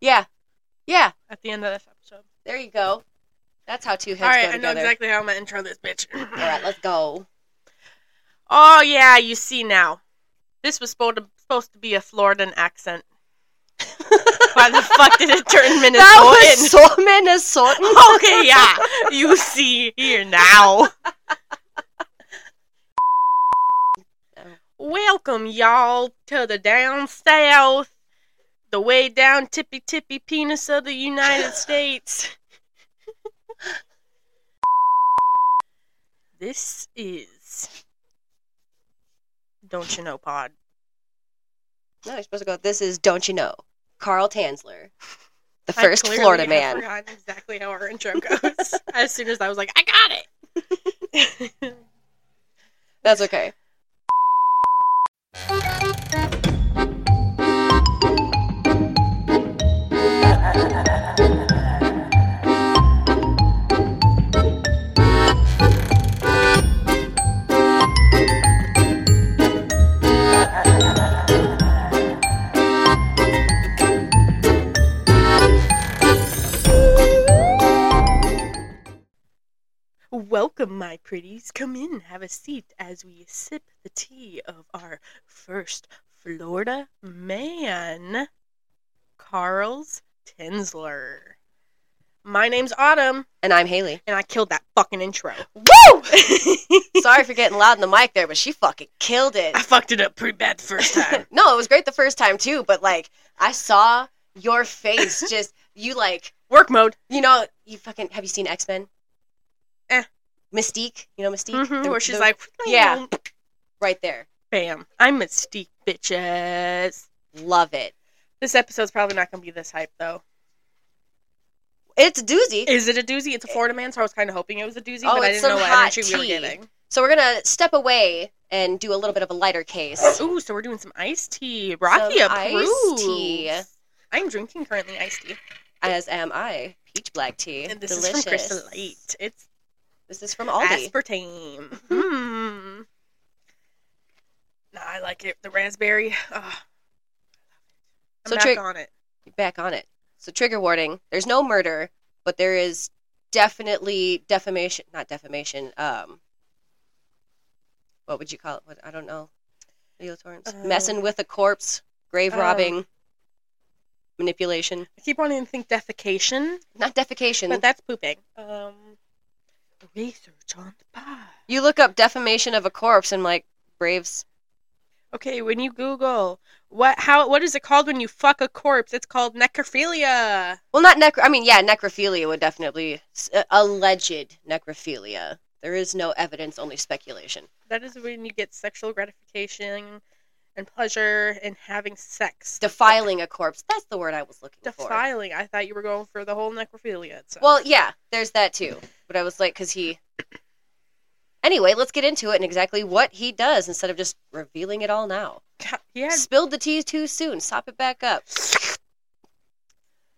Yeah. Yeah. at the end of this episode. There you go. That's how two heads All right, go I know exactly how I'm gonna intro this bitch. All right, let's go. Oh yeah, you see now. This was supposed to, supposed to be a Floridan accent. Why the fuck did it turn Minnesotan? That was so Minnesotan. okay, yeah. You see here now. Oh. Welcome, y'all, to the down south, the way down tippy tippy penis of the United States. this is. Don't you know, Pod? No, you're supposed to go. This is Don't You Know, Carl Tanzler, the I first clearly Florida have man. forgotten exactly how our intro goes. as soon as I was like, I got it. That's okay. Welcome, my pretties. Come in, have a seat as we sip the tea of our first Florida man, Carl's Tanzler. My name's Autumn, And I'm Haley. and I killed that fucking intro. Woo! Sorry for getting loud in the mic there, but she fucking killed it. I fucked it up pretty bad the first time. no, it was great the first time too, but like I saw your face just you like Work mode. you know you fucking have you seen X Men? Mystique, you know Mystique, Mhm, The- where she's the- like, Yeah. right there. bam. I'm Mystique, bitches. Love it. This episode's probably not going to be this hype, though. It's a doozy. Is it a doozy? It's a Florida man, so I was kind of hoping it was a doozy, Oh, but I didn't know what energy we were tea. getting. So we're gonna step away and do a little bit of a lighter case. Ooh, so we're doing some iced tea. Rocky Some approves. iced tea. I'm drinking currently iced tea, As am I. Peach black tea. and this Delicious. is from Crystal Light. It's This is from Aldi. aspartame. Hmm. Nah, I like it. The raspberry. Oh. I'm So back trick- on it. Back on it. So trigger warning. There's no murder, but there is definitely defamation. Not defamation. Um. What would you call it? What I don't know. Legal terms. Uh, Messing with a corpse. Grave um, robbing. Manipulation. I keep wanting to think defecation, Not defecation. but that's pooping. Um, research on the pie. you look up defamation of a corpse and like Braves. Okay, when you Google what how what is it called when you fuck a corpse? It's called necrophilia. Well, not necro. I mean, yeah, necrophilia would definitely uh, alleged necrophilia. There is no evidence, only speculation. That is when you get sexual gratification and pleasure in having sex. Defiling a corpse. That's the word I was looking for. Defiling. I thought you were going for the whole necrophilia itself. Well, yeah, there's that too. But I was like, because he. Anyway, let's get into it and exactly what he does instead of just revealing it all now. he had Spilled the tea too soon. Sop it back up.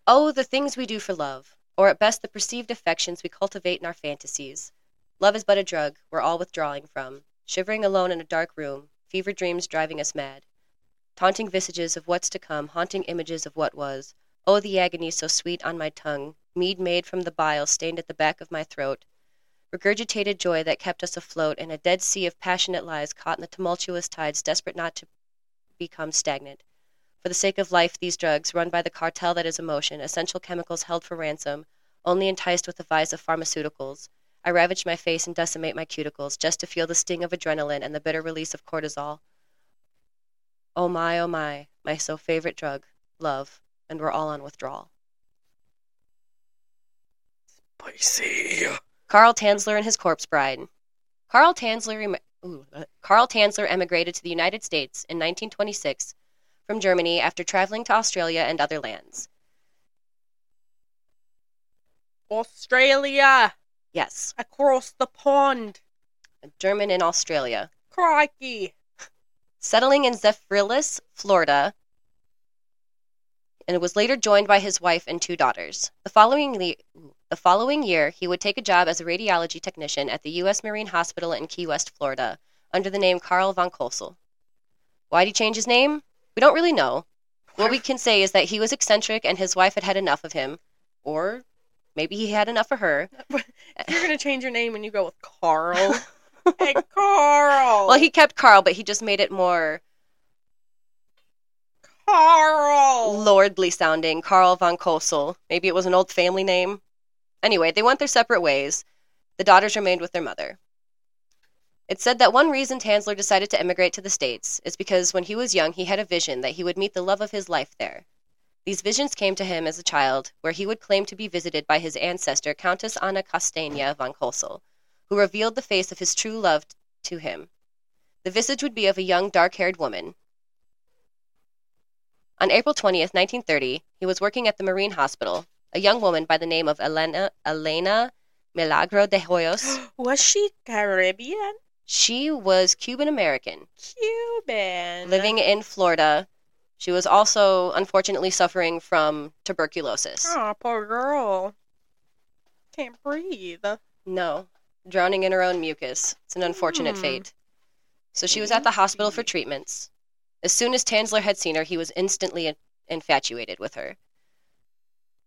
Oh, the things we do for love, or at best the perceived affections we cultivate in our fantasies. Love is but a drug we're all withdrawing from, shivering alone in a dark room, fever dreams driving us mad. Taunting visages of what's to come, haunting images of what was. Oh, the agony so sweet on my tongue, mead made from the bile stained at the back of my throat. Regurgitated joy that kept us afloat in a dead sea of passionate lies caught in the tumultuous tides, desperate not to become stagnant. For the sake of life, these drugs, run by the cartel that is emotion, essential chemicals held for ransom, only enticed with the vice of pharmaceuticals. I ravage my face and decimate my cuticles just to feel the sting of adrenaline and the bitter release of cortisol. Oh my, oh my, my so favorite drug, love, and we're all on withdrawal. spicy. Carl Tanzler and his corpse bride. Carl Tanzler, em- ooh, uh, Carl Tanzler emigrated to the United States in 1926 from Germany after traveling to Australia and other lands. Australia Yes, across the pond. A German in Australia. Crikey. Settling in Zephyrhills, Florida, and was later joined by his wife and two daughters. The following, le- the following year, he would take a job as a radiology technician at the U.S. Marine Hospital in Key West, Florida, under the name Carl von Cosel. Why'd he change his name? We don't really know. What we can say is that he was eccentric and his wife had had enough of him, or maybe he had enough of her. You're gonna change your name and you go with Carl. hey, Carl. Well, he kept Carl, but he just made it more Carl. lordly sounding. Carl von Cosel. Maybe it was an old family name. Anyway, they went their separate ways. The daughters remained with their mother. It's said that one reason Tanzler decided to emigrate to the States is because when he was young, he had a vision that he would meet the love of his life there. These visions came to him as a child, where he would claim to be visited by his ancestor, Countess Anna Castania von Cosel, who revealed the face of his true love to him. The visage would be of a young, dark haired woman. On April 20th, 1930, he was working at the Marine Hospital. A young woman by the name of Elena, Elena Milagro de Hoyos. Was she Caribbean? She was Cuban American, Cuban. living in Florida. She was also unfortunately suffering from tuberculosis. Oh, poor girl. Can't breathe. No, drowning in her own mucus. It's an unfortunate Hmm. fate. So she was at the hospital for treatments. As soon as Tanzler had seen her, he was instantly infatuated with her.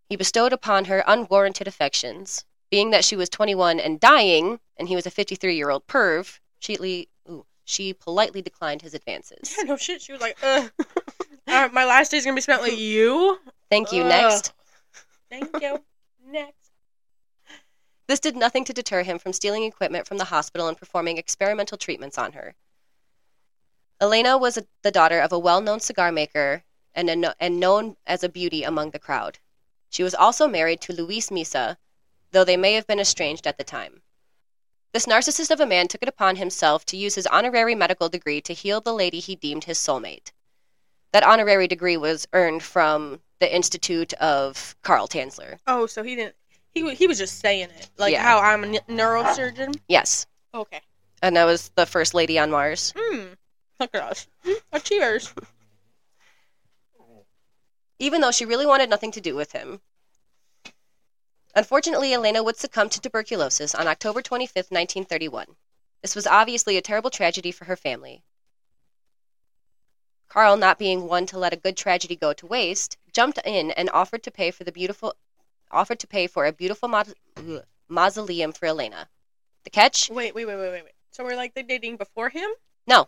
He bestowed upon her unwarranted affections. Being that she was 21 and dying, and he was a 53 year old perv, she, ooh, she politely declined his advances. Yeah, no shit. She was like, Ugh. uh, my last day's gonna be spent with you. Thank you. Ugh. Next. Thank you. Next. This did nothing to deter him from stealing equipment from the hospital and performing experimental treatments on her. Elena was a, the daughter of a well known cigar maker and, a, and known as a beauty among the crowd. She was also married to Luis Mesa, though they may have been estranged at the time. This narcissist of a man took it upon himself to use his honorary medical degree to heal the lady he deemed his soulmate. That honorary degree was earned from the Institute of Carl Tanzler. Oh, so he didn't. He he was just saying it, like Yeah. how I'm a neurosurgeon. Yes, Okay. and that was the first lady on Mars. Hmm. Look at us. Achievers. even though she really wanted nothing to do with him. Unfortunately, Elena would succumb to tuberculosis on October 25th, 1931. This was obviously a terrible tragedy for her family. Carl, not being one to let a good tragedy go to waste, jumped in and offered to pay for the beautiful offered to pay for a beautiful ugh, mausoleum for Elena. The catch? Wait, wait, wait, wait, wait. So we're like they dating before him? No.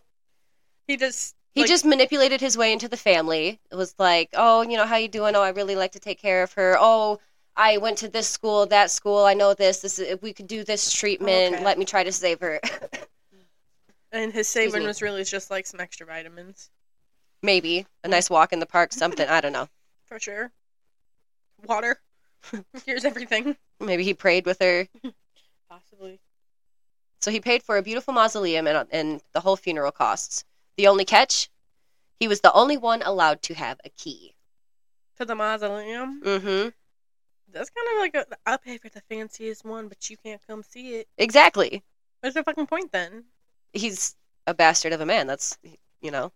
He just. He like- just manipulated his way into the family. It was like, oh, you know, how you doing? Oh, I really like to take care of her. Oh, I went to this school, that school. I know this. This is, we could do this treatment. Okay. Let me try to save her. And his saving was really just like some extra vitamins, Maybe a nice walk in the park, something. I don't know. for sure. Water. Here's everything. Maybe he prayed with her. Possibly. So he paid for a beautiful mausoleum and, and the whole funeral costs. The only catch? He was the only one allowed to have a key. To the mausoleum. Mm-hmm. That's kind of like a, I'll pay for the fanciest one, but you can't come see it. Exactly. What's the fucking point then? He's a bastard of a man. That's, you know.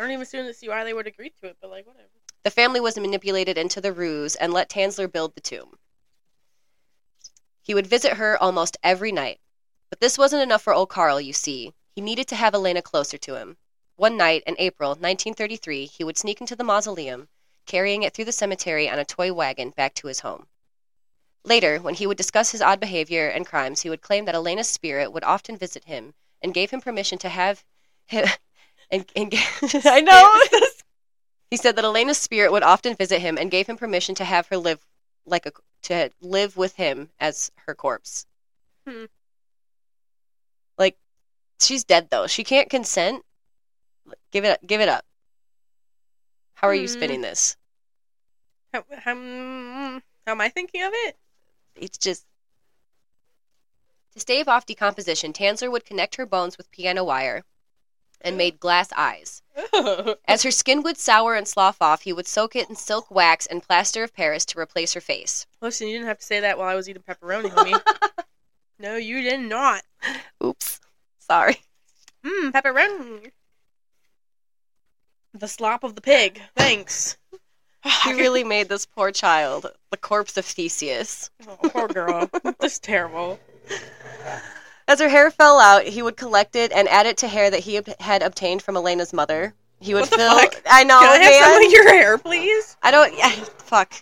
I don't even see why they would agree to it, but like whatever. The family was manipulated into the ruse and let Tanzler build the tomb. He would visit her almost every night. But this wasn't enough for old Carl, you see. He needed to have Elena closer to him. One night in April 1933, he would sneak into the mausoleum, carrying it through the cemetery on a toy wagon back to his home. Later, when he would discuss his odd behavior and crimes, he would claim that Elena's spirit would often visit him and gave him permission to have. And, and I know. He said that Elena's spirit would often visit him and gave him permission to have her live like a to live with him as her corpse. Hmm. Like she's dead though. She can't consent. Give it give it up. How are you Hmm. spinning this? How, how, mm, how am I thinking of it? It's just to stave off decomposition, Tanzler would connect her bones with piano wire and made glass eyes. As her skin would sour and slough off, he would soak it in silk wax and plaster of Paris to replace her face. Listen, you didn't have to say that while I was eating pepperoni, homie. no, you did not. Oops. Sorry. Mmm, pepperoni. The slop of the pig. Thanks. He really made this poor child the corpse of Theseus. Oh, poor girl. This terrible. As her hair fell out, he would collect it and add it to hair that he had obtained from Elena's mother. He would fill. fuck? I know, Can I have some of your hair, please? I don't. Yeah, fuck.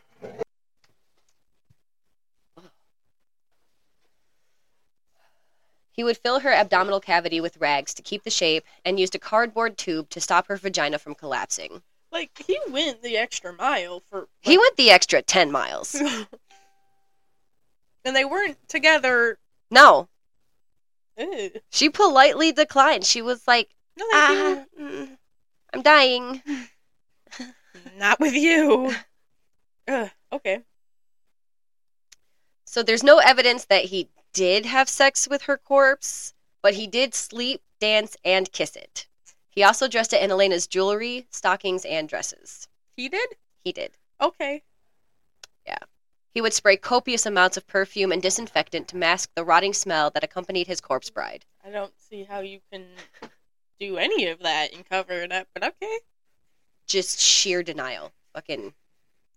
He would fill her abdominal cavity with rags to keep the shape and used a cardboard tube to stop her vagina from collapsing. Like he went the extra mile for. He went the extra 10 miles. and they weren't together. No, Ew. she politely declined. She was like, No, ah, mm, I'm dying. Not with you. Ugh, okay. So there's no evidence that he did have sex with her corpse, but he did sleep, dance, and kiss it. He also dressed it in Elena's jewelry, stockings, and dresses. He did. He did. Okay. He would spray copious amounts of perfume and disinfectant to mask the rotting smell that accompanied his corpse bride. I don't see how you can do any of that and cover it up, but okay. Just sheer denial. Fucking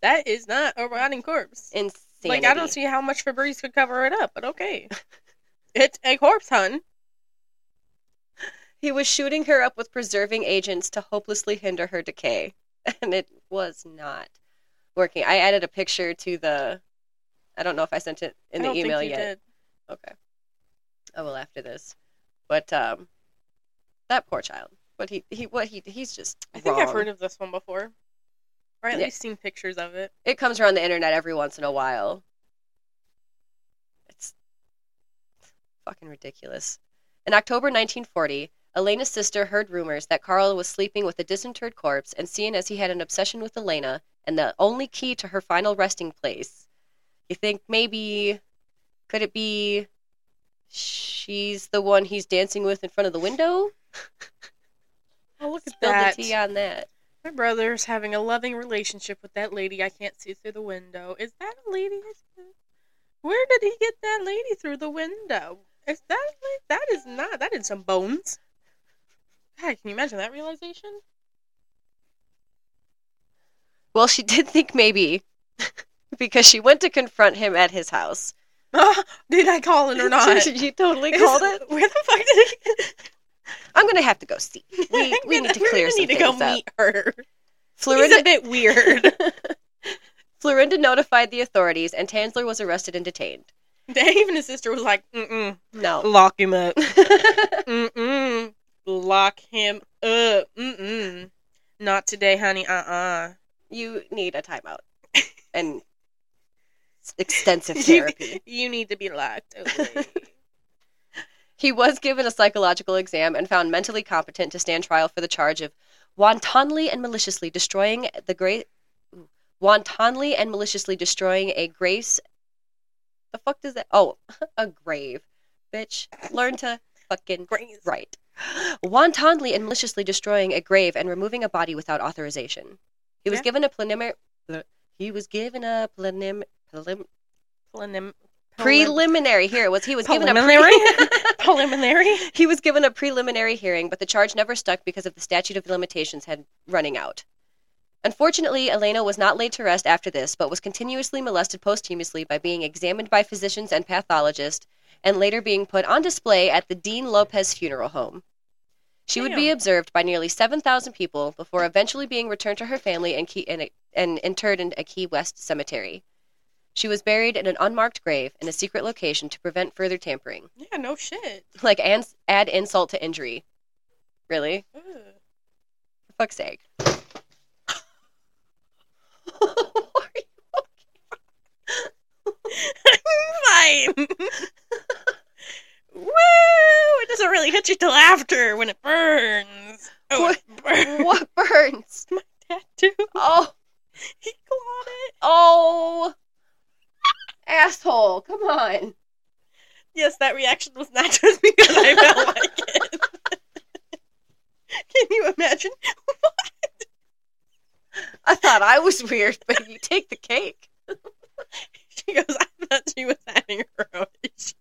That is not a rotting corpse. insanity. Like I don't see how much Febreze could cover it up, but okay. it's a corpse, hun. He was shooting her up with preserving agents to hopelessly hinder her decay, and it was not working. I added a picture to the. I don't know if I sent it in I the email think you yet. did. Okay. I will after this. But um that poor child. But he he what he he's just I think I've heard of this one before. Or at Yeah. least seen pictures of it. It comes around the internet every once in a while. It's fucking ridiculous. In October 1940, Elena's sister heard rumors that Carl was sleeping with a disinterred corpse, and seeing as he had an obsession with Elena and the only key to her final resting place, you think maybe could it be she's the one he's dancing with in front of the window? Oh, look at Spill that. the tea on that. My brother's having a loving relationship with that lady I can't see through the window. Is that a lady? Where did he get that lady through the window? Is that like that is not that is some bones. God, can you imagine that realization? Well, she did think maybe because she went to confront him at his house. did I call it or not? you totally called it. Where the fuck did he? I'm gonna have to go see. We we need to clear some need to go up. meet her. He's a Florinda, bit weird. Florinda notified the authorities, and Tanzler was arrested and detained. Even his sister was like, "Mm No. lock him up." Mm-mm. Lock him up. Mm-mm. Not today, honey. Uh-uh. you need a timeout and extensive therapy. You need to be locked away. He was given a psychological exam and found mentally competent to stand trial for the charge of wantonly and maliciously destroying the great wantonly and maliciously destroying a grace the fuck does that oh a grave bitch learn to fucking Grace. right wantonly and maliciously destroying a grave and removing a body without authorization he was Yeah. given a preliminary he was given a prelim, prelim, Prelim- preliminary here it was he was given a Preliminary? pre- Preliminary? He was given a preliminary hearing, but the charge never stuck because of the statute of limitations had running out. Unfortunately, Elena was not laid to rest after this, but was continuously molested posthumously by being examined by physicians and pathologists, and later being put on display at the Dean Lopez Funeral Home. She would be observed by nearly 7,000 people before eventually being returned to her family and, key, and, and interred in a Key West cemetery. She was buried in an unmarked grave in a secret location to prevent further tampering. Yeah, no shit. Like, add insult to injury. Really? Ugh. For fuck's sake. Are you okay? I'm Fine. Woo! It doesn't really hit you till after when it burns. Oh, What- it burns. what burns? tattoo? Oh, He clawed it. oh, asshole! Come on. Yes, that reaction was not just because I felt like it. Can you imagine? I thought I was weird, but you take the cake. She goes, I thought she was having her own issues.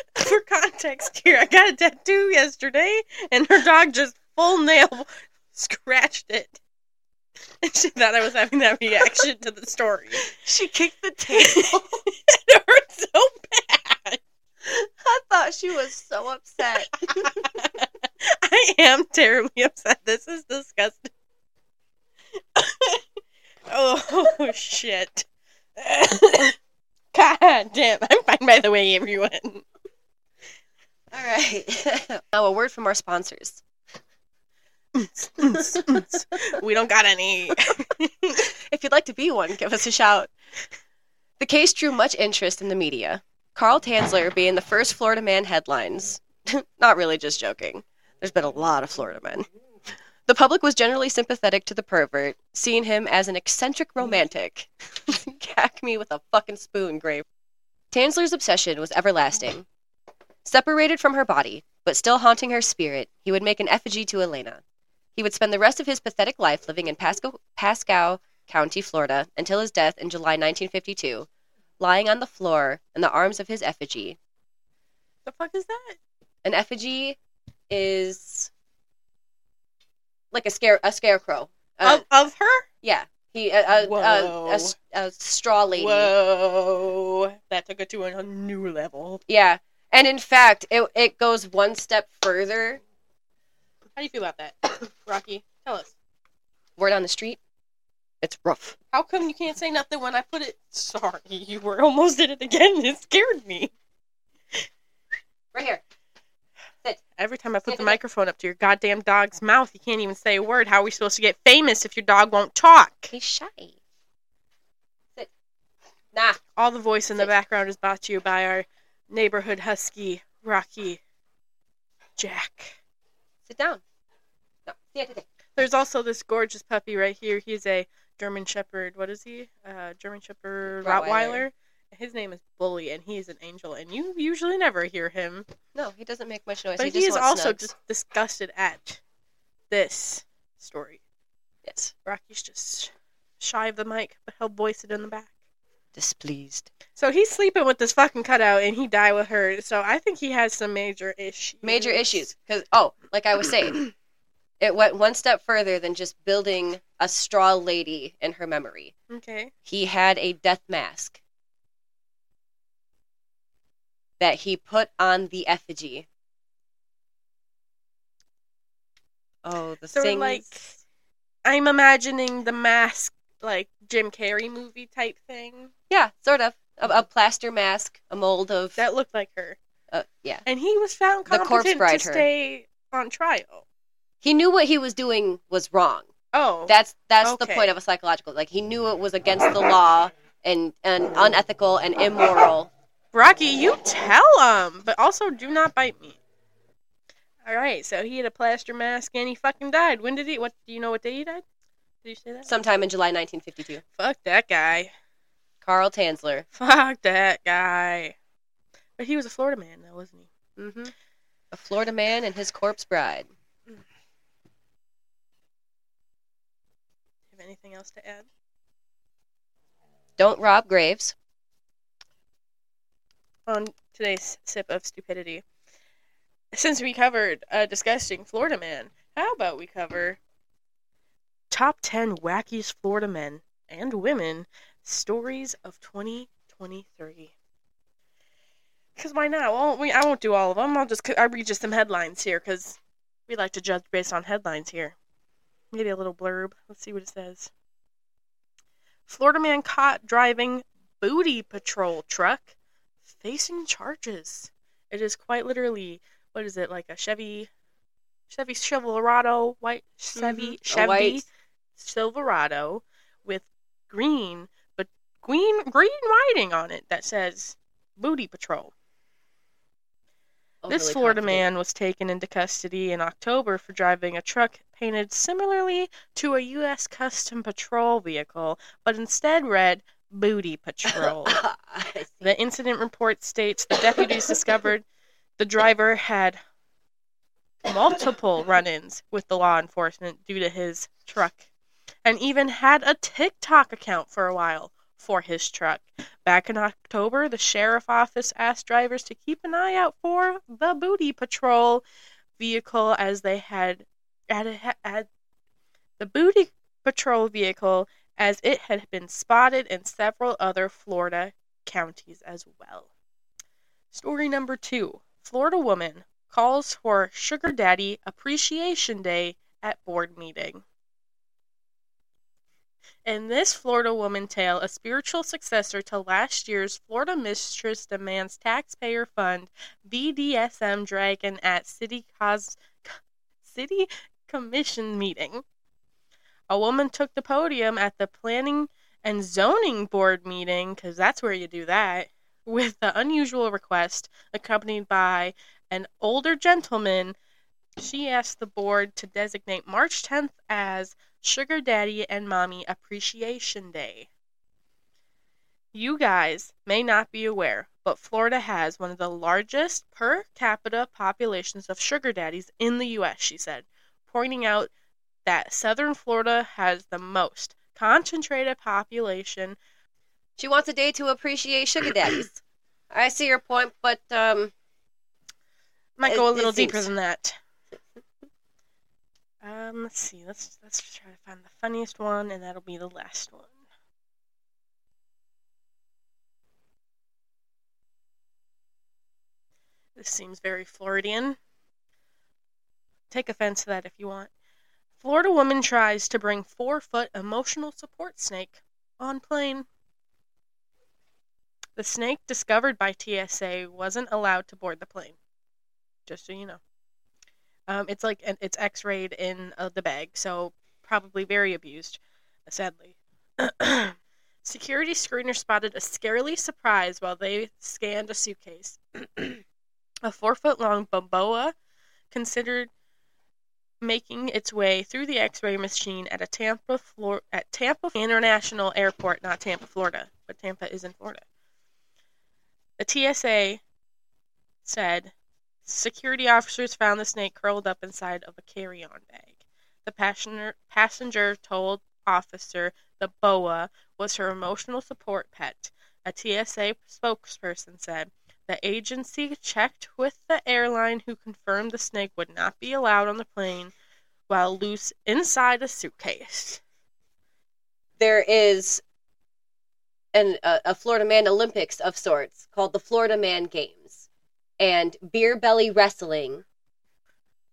For context here, I got a tattoo yesterday, and her dog just full nail scratched it. And she thought I was having that reaction to the story. She kicked the table. it hurt so bad. I thought she was so upset. I am terribly upset. This is disgusting. oh shit. God damn. I'm fine by the way, everyone. All right. now, a word from our sponsors. we don't got any. If you'd like to be one, give us a shout. The case drew much interest in the media. Carl Tanzler being the first Florida man headlines. Not really just joking. There's been a lot of Florida men. The public was generally sympathetic to the pervert, seeing him as an eccentric romantic. Cack me with a fucking spoon, Grape. Tanzler's obsession was everlasting. Separated from her body, but still haunting her spirit, he would make an effigy to Elena. He would spend the rest of his pathetic life living in Pasco, Pasco County, Florida, until his death in July 1952, lying on the floor in the arms of his effigy. the fuck is that? An effigy is like a scare a scarecrow. Uh, of, of her? yeah, he a, a, a, Whoa. a s- a straw lady. Whoa. That took it to a new level. Yeah, and in fact, it it goes one step further. How do you feel about that, Rocky? Tell us. Word on the street, it's rough. How come you can't say nothing when I put it? Sorry, you were almost did it again. It scared me. Right here. Sit. Every time I put Sit the microphone up to your goddamn dog's mouth, you can't even say a word. How are we supposed to get famous if your dog won't talk? He's shy. Sit. Nah. All the voice in the background is brought to you by our neighborhood husky, Rocky Jack. Sit down. No. Siéntate. There's also this gorgeous puppy right here. He's a German Shepherd. What is he? Uh, German Shepherd Rottweiler. Rottweiler. His name is Bully, and he is an angel. And you usually never hear him, No, he doesn't make much noise. but he, he, is also just disgusted at this story. yes, Rocky's just shy of the mic, but he'll voice it in the back. Displeased. So he's sleeping with this fucking cutout, and he died with her. So I think he has some major issues. Major issues because oh, like I was saying, it went one step further than just building a straw lady in her memory. Okay. He had a death mask that he put on the effigy. Oh, the So, things. like, I'm imagining the mask, like Jim Carrey movie type thing. Yeah, sort of a, a plaster mask, a mold of That looked like her. uh, yeah. And he was found The competent to her. stay on trial. He knew what he was doing was wrong. Oh. That's that's the point of a psychological. Like he knew it was against the law and and unethical and immoral. Rocky, you tell him, but also do not bite me. All right, so he had a plaster mask and he fucking died. When did he? What do you know? What day he died? Did you say that? Sometime in July 1952. Fuck that guy. Carl Tanzler. Fuck that guy. But he was a Florida man, though, wasn't he? Mm-hmm. A Florida man and his corpse bride. Have anything else to add? Don't rob graves. on today's sip of stupidity. Since we covered a disgusting Florida man, how about we cover top 10 wackiest Florida men and women stories of 2023? Because why not? Well, we, I won't do all of them. I'll just I read just some headlines here because we like to judge based on headlines here. Maybe a little blurb. Let's see what it says. Florida man caught driving booty patrol truck facing charges. It is quite literally what is it like a Chevy, Chevy Silverado, white Chevy Mhm. Chevy white- Silverado with green, green green writing on it that says Booty Patrol. This Florida man was taken into custody in October for driving a truck painted similarly to a U.S. Custom Patrol vehicle, but instead read Booty Patrol. The incident report states the deputies discovered the driver had multiple run ins with the law enforcement due to his truck and even had a TikTok account for a while for his truck. Back in October, the sheriff office asked drivers to keep an eye out for the booty patrol vehicle as they had at, at the booty patrol vehicle as it had been spotted in several other Florida counties as well. Story number two Florida woman calls for Sugar Daddy Appreciation Day at board meeting. In this Florida woman tale, a spiritual successor to last year's Florida mistress demands taxpayer fund BDSM dragon at city cos- city commission meeting. A woman took the podium at the planning and zoning board meeting because that's where you do that with the unusual request accompanied by an older gentleman. She asked the board to designate March 10th as Sugar Daddy and Mommy Appreciation Day. You guys may not be aware, but Florida has one of the largest per capita populations of sugar daddies in the U.S., she said, pointing out that southern Florida has the most concentrated population. She wants a day to appreciate sugar daddies. I see your point, but um, Might go a little deeper seems- than that. Um, let's see. Let's let's try to find the funniest one, and that'll be the last one. This seems very Floridian. Take offense to that if you want. Florida woman tries to bring four foot emotional support snake on plane. The snake discovered by TSA wasn't allowed to board the plane. Just so you know. Um, it's like it's X-rayed in uh, the bag, so probably very abused, sadly. Security screener spotted a scarily surprise while they scanned a suitcase. a four-foot-long bamboa considered making its way through the X-ray machine at a Tampa, at Tampa International Airport, not Tampa, Florida, but Tampa is in Florida. The TSA said security officers found the snake curled up inside of a carry-on bag. The passenger passenger told officer the boa was her emotional support pet. A TSA spokesperson said the agency checked with the airline who confirmed the snake would not be allowed on the plane while loose inside a suitcase. there is an a, a Florida Man Olympics of sorts called the Florida Man Games, and beer belly wrestling,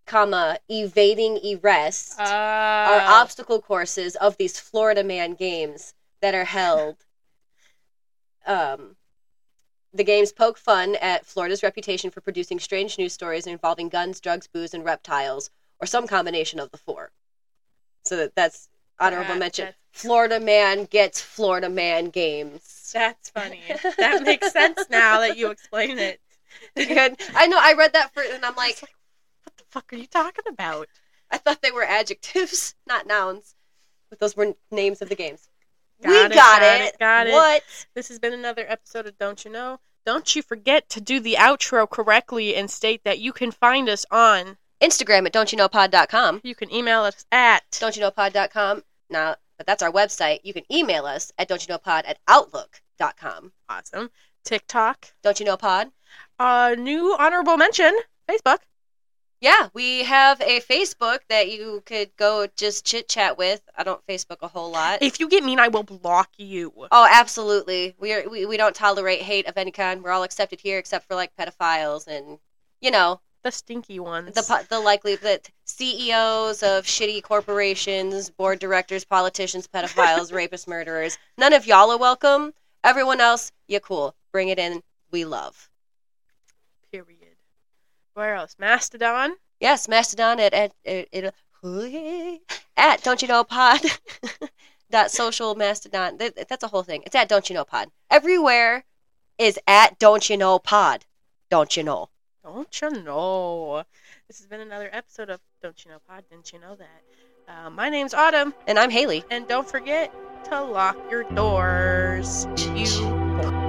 comma evading arrest Uh, are obstacle courses of these Florida Man Games that are held. Um, the games poke fun at Florida's reputation for producing strange news stories involving guns, drugs, booze, and reptiles, or some combination of the four. So that, that's honorable That- mention. that's- Florida Man gets Florida Man Games. That's funny. that makes sense now that you explain it. Good. I know. I read that first, and I'm like, What the fuck are you talking about? I thought they were adjectives, not nouns. But those were names of the games. Got we it, got, got it. it, got it. What? This has been another episode of Don't You Know? Don't you forget to do the outro correctly and state that you can find us on. Instagram at don'tyouknowpod.com. You can email us at. Don'tyouknowpod.com. Now, but that's our website. You can email us at don'tyouknowpod at outlook.com. Awesome. TikTok. Don't you know pod? Uh, new honorable mention. Facebook. Yeah, we have a Facebook that you could go just chit chat with. I don't Facebook a whole lot. If you get mean, I will block you. Oh, absolutely. We are we, we don't tolerate hate of any kind. We're all accepted here except for like pedophiles and you know, The stinky ones. the the likely that CEOs of shitty corporations, board directors, politicians, pedophiles, rapists, murderers. None of y'all are welcome. Everyone else, you cool. Bring it in. We love. Where else? Mastodon. Yes, Mastodon at at, at, at, don't you know pod dot social Mastodon. That- That's a whole thing. It's at don't you know pod. Everywhere is at don't you know pod. Don't you know? Don't you know? This has been another episode of Don't You Know Pod. Didn't you know that? Uh, my name's Autumn, And I'm Haley. and don't forget to lock your doors. You.